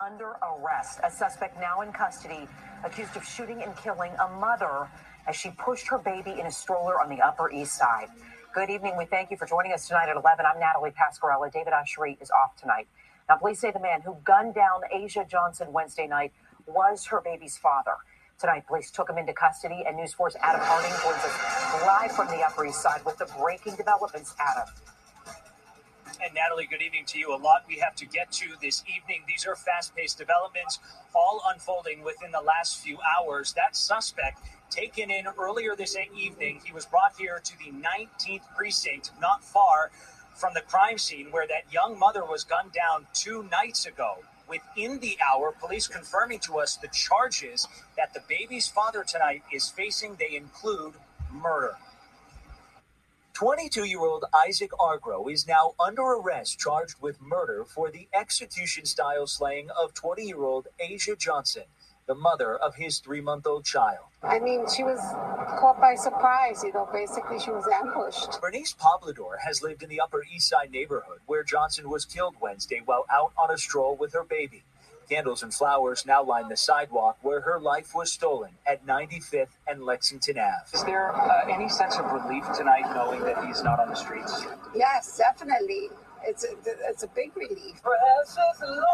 Under arrest, a suspect now in custody, accused of shooting and killing a mother as she pushed her baby in a stroller on the Upper East Side. Good evening. We thank you for joining us tonight at 11. I'm Natalie Pasquarella. David Ushery is off tonight. Now, police say the man who gunned down Asia Johnson Wednesday night was her baby's father. Tonight, police took him into custody, and News 4's Adam Harding joins us live from the Upper East Side with the breaking developments. Adam. And Natalie, good evening to you. A lot we have to get to this evening. These are fast paced developments, all unfolding within the last few hours. That suspect taken in earlier this evening, he was brought here to the 19th precinct, not far from the crime scene where that young mother was gunned down two nights ago. Within the hour, police confirming to us the charges that the baby's father tonight is facing, they include murder. 22 year old Isaac Argro is now under arrest, charged with murder for the execution style slaying of 20 year old Asia Johnson, the mother of his three month old child. I mean, she was caught by surprise, you know, basically, she was ambushed. Bernice Poblador has lived in the Upper East Side neighborhood where Johnson was killed Wednesday while out on a stroll with her baby. Candles and flowers now line the sidewalk where her life was stolen at 95th and Lexington Ave. Is there uh, any sense of relief tonight knowing that he's not on the streets? Yes, definitely. It's a, it's a big relief. Precious Lord,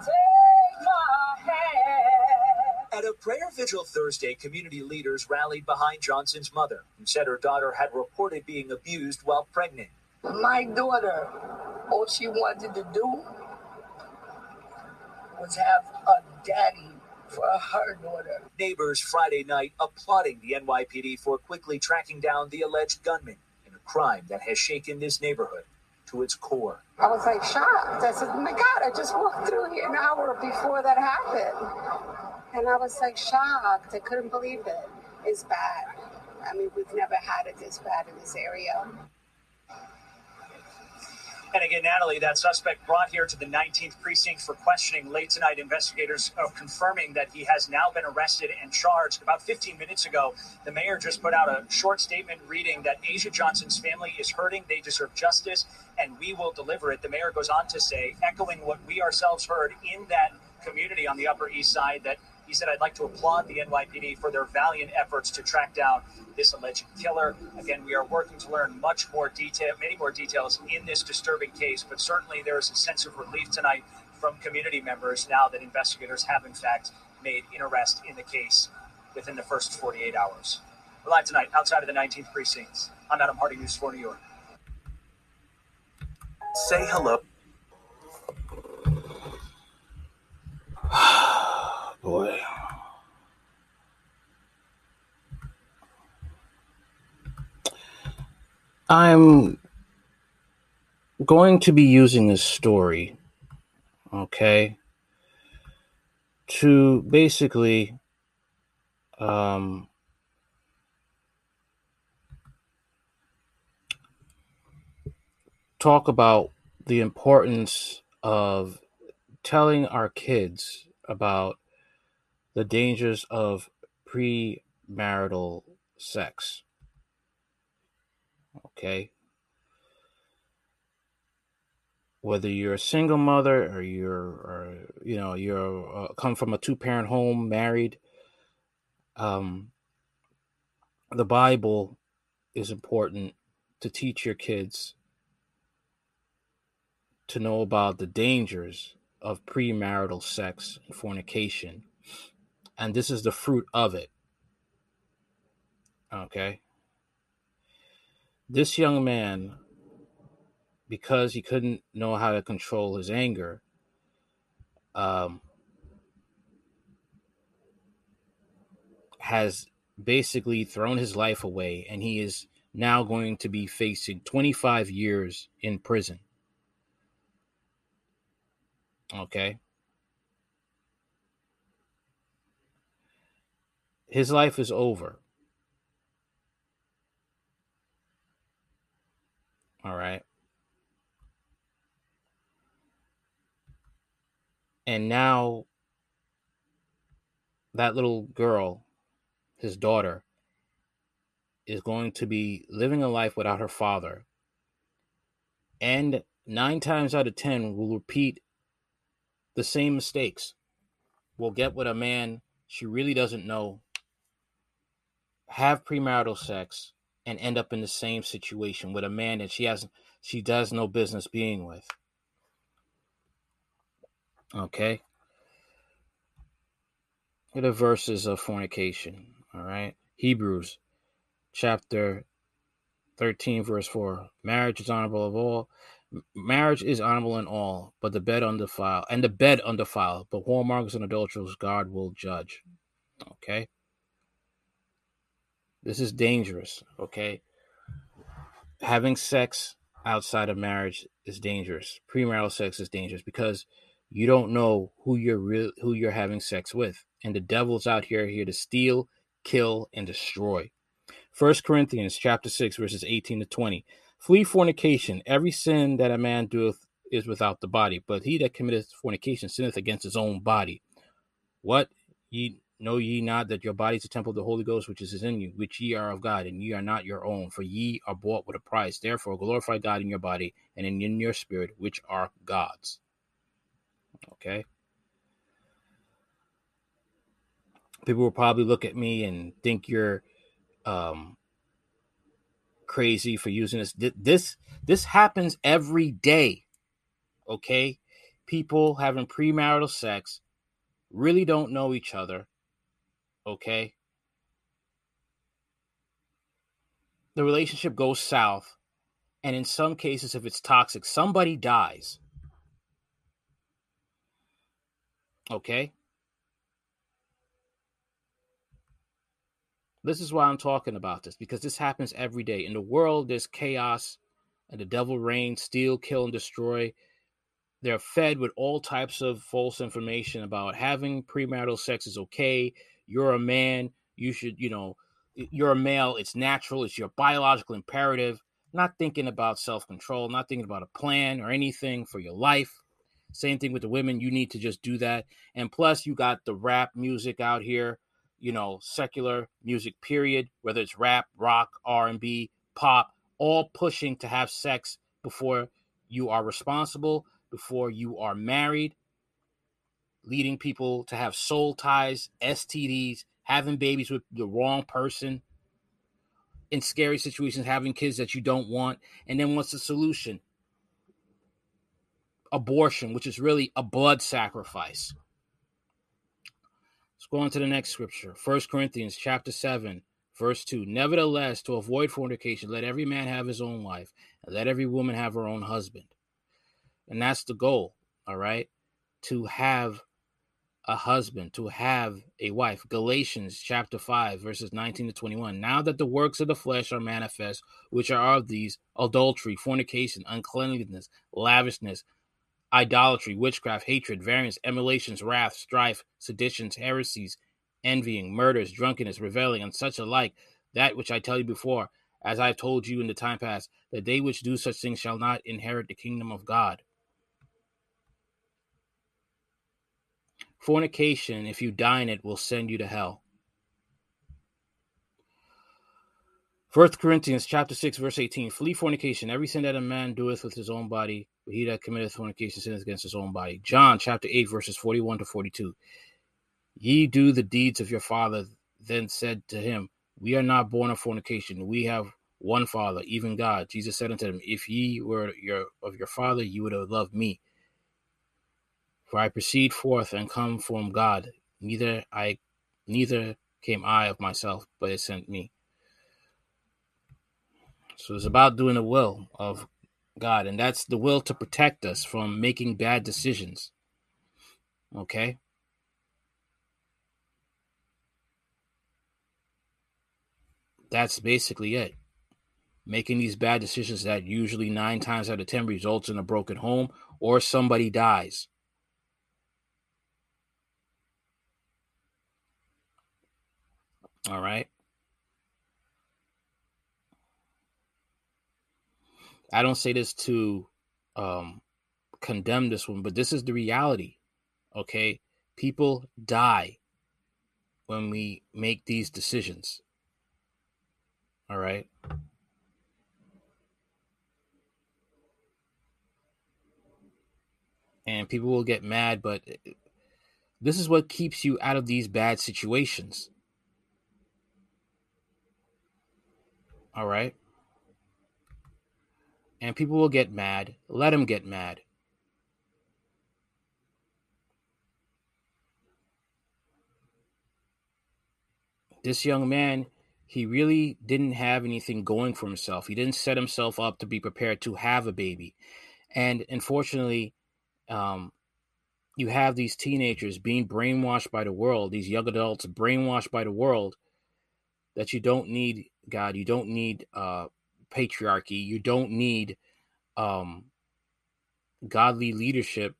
take my hand. At a prayer vigil Thursday, community leaders rallied behind Johnson's mother, who said her daughter had reported being abused while pregnant. My daughter, all she wanted to do was have a daddy for her daughter. Neighbors Friday night applauding the NYPD for quickly tracking down the alleged gunman in a crime that has shaken this neighborhood to its core. I was like shocked. I said, oh my God, I just walked through here an hour before that happened. And I was like shocked. I couldn't believe it. It's bad. I mean, we've never had it this bad in this area. And again, Natalie, that suspect brought here to the 19th precinct for questioning late tonight. Investigators are confirming that he has now been arrested and charged. About 15 minutes ago, the mayor just put out a short statement reading that Asia Johnson's family is hurting. They deserve justice, and we will deliver it. The mayor goes on to say, echoing what we ourselves heard in that community on the Upper East Side, that he said, I'd like to applaud the NYPD for their valiant efforts to track down this alleged killer. Again, we are working to learn much more detail, many more details in this disturbing case, but certainly there is a sense of relief tonight from community members now that investigators have, in fact, made an arrest in the case within the first 48 hours. We're live tonight outside of the 19th precinct. I'm Adam Harding, News 4 New York. Say hello. Boy. I'm going to be using this story, okay, to basically um, talk about the importance of telling our kids about the dangers of premarital sex. Okay. Whether you're a single mother or you're, or, you know, you're uh, come from a two parent home, married, um, the Bible is important to teach your kids to know about the dangers of premarital sex and fornication. And this is the fruit of it. Okay. This young man, because he couldn't know how to control his anger, um, has basically thrown his life away and he is now going to be facing 25 years in prison. Okay. His life is over. All right. And now that little girl, his daughter, is going to be living a life without her father. And nine times out of 10 will repeat the same mistakes, will get with a man she really doesn't know, have premarital sex, and end up in the same situation with a man that she has she does no business being with. Okay. The verses of fornication. All right. Hebrews chapter 13, verse 4. Marriage is honorable of all. Marriage is honorable in all, but the bed undefiled, and the bed undefiled, but whoremongers and adulterers God will judge. Okay? This is dangerous, okay? Having sex outside of marriage is dangerous. Premarital sex is dangerous because you don't know who you're real who you're having sex with. And the devil's out here here to steal, kill, and destroy. First Corinthians chapter 6, verses 18 to 20. Flee fornication. Every sin that a man doeth is without the body, but he that committeth fornication sinneth against his own body. What ye know ye not that your body is a temple of the Holy Ghost which is in you, which ye are of God, and ye are not your own, for ye are bought with a price. Therefore glorify God in your body and in, in your spirit, which are God's. Okay. People will probably look at me and think you're um, crazy for using this. This this happens every day. Okay, people having premarital sex really don't know each other. Okay, the relationship goes south, and in some cases, if it's toxic, somebody dies. Okay. This is why I'm talking about this because this happens every day. In the world, there's chaos and the devil reigns, steal, kill, and destroy. They're fed with all types of false information about having premarital sex is okay. You're a man. You should, you know, you're a male. It's natural. It's your biological imperative. Not thinking about self control, not thinking about a plan or anything for your life. Same thing with the women. You need to just do that. And plus, you got the rap music out here you know, secular music period, whether it's rap, rock, R&B, pop, all pushing to have sex before you are responsible, before you are married, leading people to have soul ties, STDs, having babies with the wrong person, in scary situations, having kids that you don't want. And then what's the solution? Abortion, which is really a blood sacrifice. Let's go on to the next scripture. First Corinthians chapter 7, verse 2. Nevertheless, to avoid fornication, let every man have his own wife, and let every woman have her own husband. And that's the goal, all right? To have a husband, to have a wife. Galatians chapter 5, verses 19 to 21. Now that the works of the flesh are manifest, which are of these adultery, fornication, uncleanliness, lavishness, idolatry, witchcraft, hatred, variance, emulations, wrath, strife, seditions, heresies, envying, murders, drunkenness, reveling, and such alike, that which I tell you before, as I have told you in the time past, that they which do such things shall not inherit the kingdom of God. Fornication, if you in it, will send you to hell. First Corinthians chapter 6, verse 18. Flee fornication. Every sin that a man doeth with his own body, he that committeth fornication sinneth against his own body. John chapter 8, verses 41 to 42. Ye do the deeds of your father, then said to him, We are not born of fornication. We have one father, even God. Jesus said unto them, If ye were your of your father, you would have loved me. For I proceed forth and come from God. Neither I neither came I of myself, but it sent me. So it's about doing the will of God, and that's the will to protect us from making bad decisions. Okay? That's basically it. Making these bad decisions that usually nine times out of ten results in a broken home or somebody dies. All right. I don't say this to um, condemn this one, but this is the reality. Okay. People die when we make these decisions. All right. and people will get mad, but this is what keeps you out of these bad situations. All right? And people will get mad. Let them get mad. This young man, he really didn't have anything going for himself. He didn't set himself up to be prepared to have a baby. And unfortunately, um, you have these teenagers being brainwashed by the world, these young adults brainwashed by the world that you don't need God, you don't need uh, patriarchy, you don't need um, godly leadership,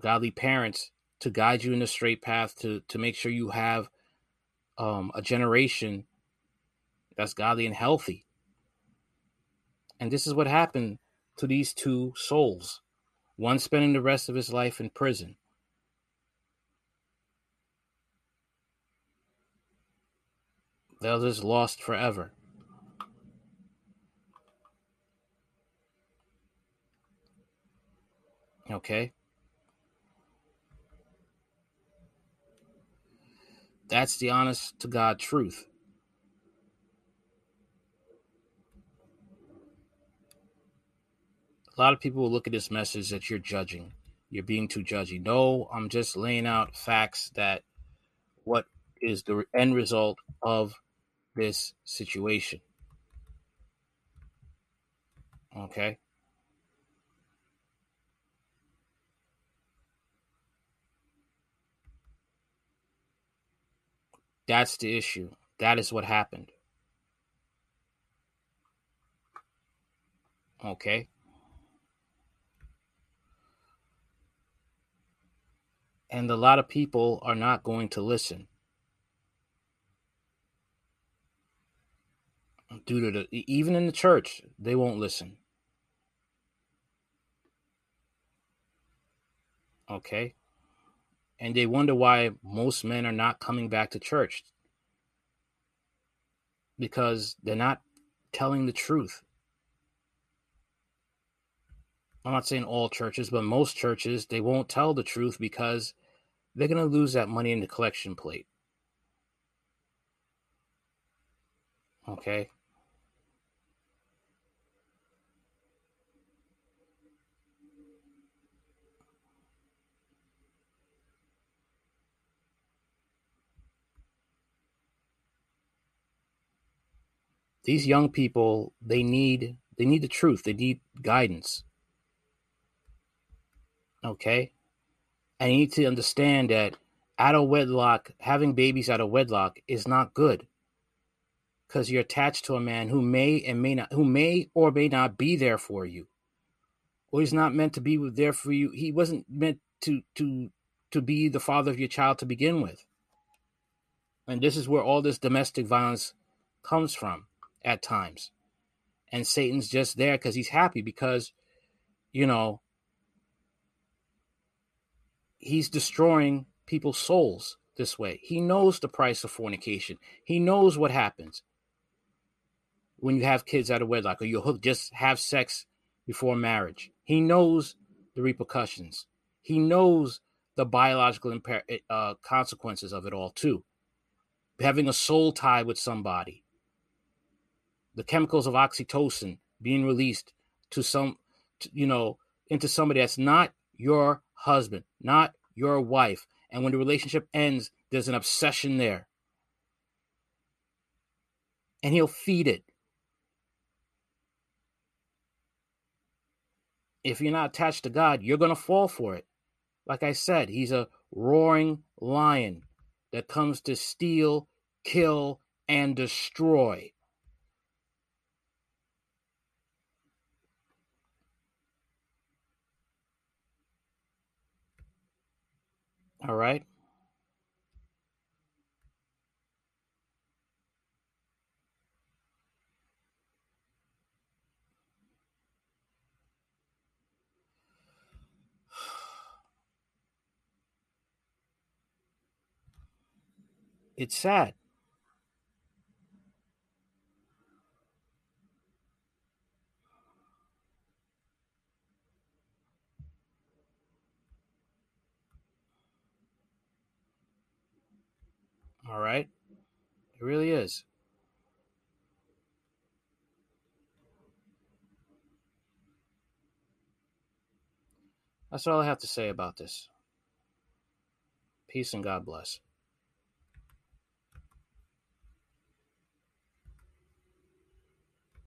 godly parents to guide you in the straight path to to make sure you have um, a generation that's godly and healthy. And this is what happened to these two souls one spending the rest of his life in prison. The other's lost forever. Okay? That's the honest to God truth. a lot of people will look at this message that you're judging. You're being too judgy. No, I'm just laying out facts that what is the end result of this situation. Okay. That's the issue. That is what happened. Okay. and a lot of people are not going to listen due to the even in the church they won't listen okay and they wonder why most men are not coming back to church because they're not telling the truth I'm not saying all churches, but most churches, they won't tell the truth because they're going to lose that money in the collection plate. Okay. These young people, they need they need the truth. They need guidance. Okay. And you need to understand that out of wedlock, having babies out of wedlock is not good. Because you're attached to a man who may and may not, who may or may not be there for you. Or he's not meant to be there for you. He wasn't meant to to to be the father of your child to begin with. And this is where all this domestic violence comes from at times. And Satan's just there because he's happy because, you know, he's destroying people's souls this way. He knows the price of fornication. He knows what happens when you have kids out of wedlock or you hook just have sex before marriage. He knows the repercussions. He knows the biological impair- uh, consequences of it all too. Having a soul tie with somebody, the chemicals of oxytocin being released to some, you know, into somebody that's not your husband, not your wife. And when the relationship ends, there's an obsession there. And he'll feed it. If you're not attached to God, you're going to fall for it. Like I said, he's a roaring lion that comes to steal, kill, and destroy. All right. It's sad. All right? It really is. That's all I have to say about this. Peace and God bless.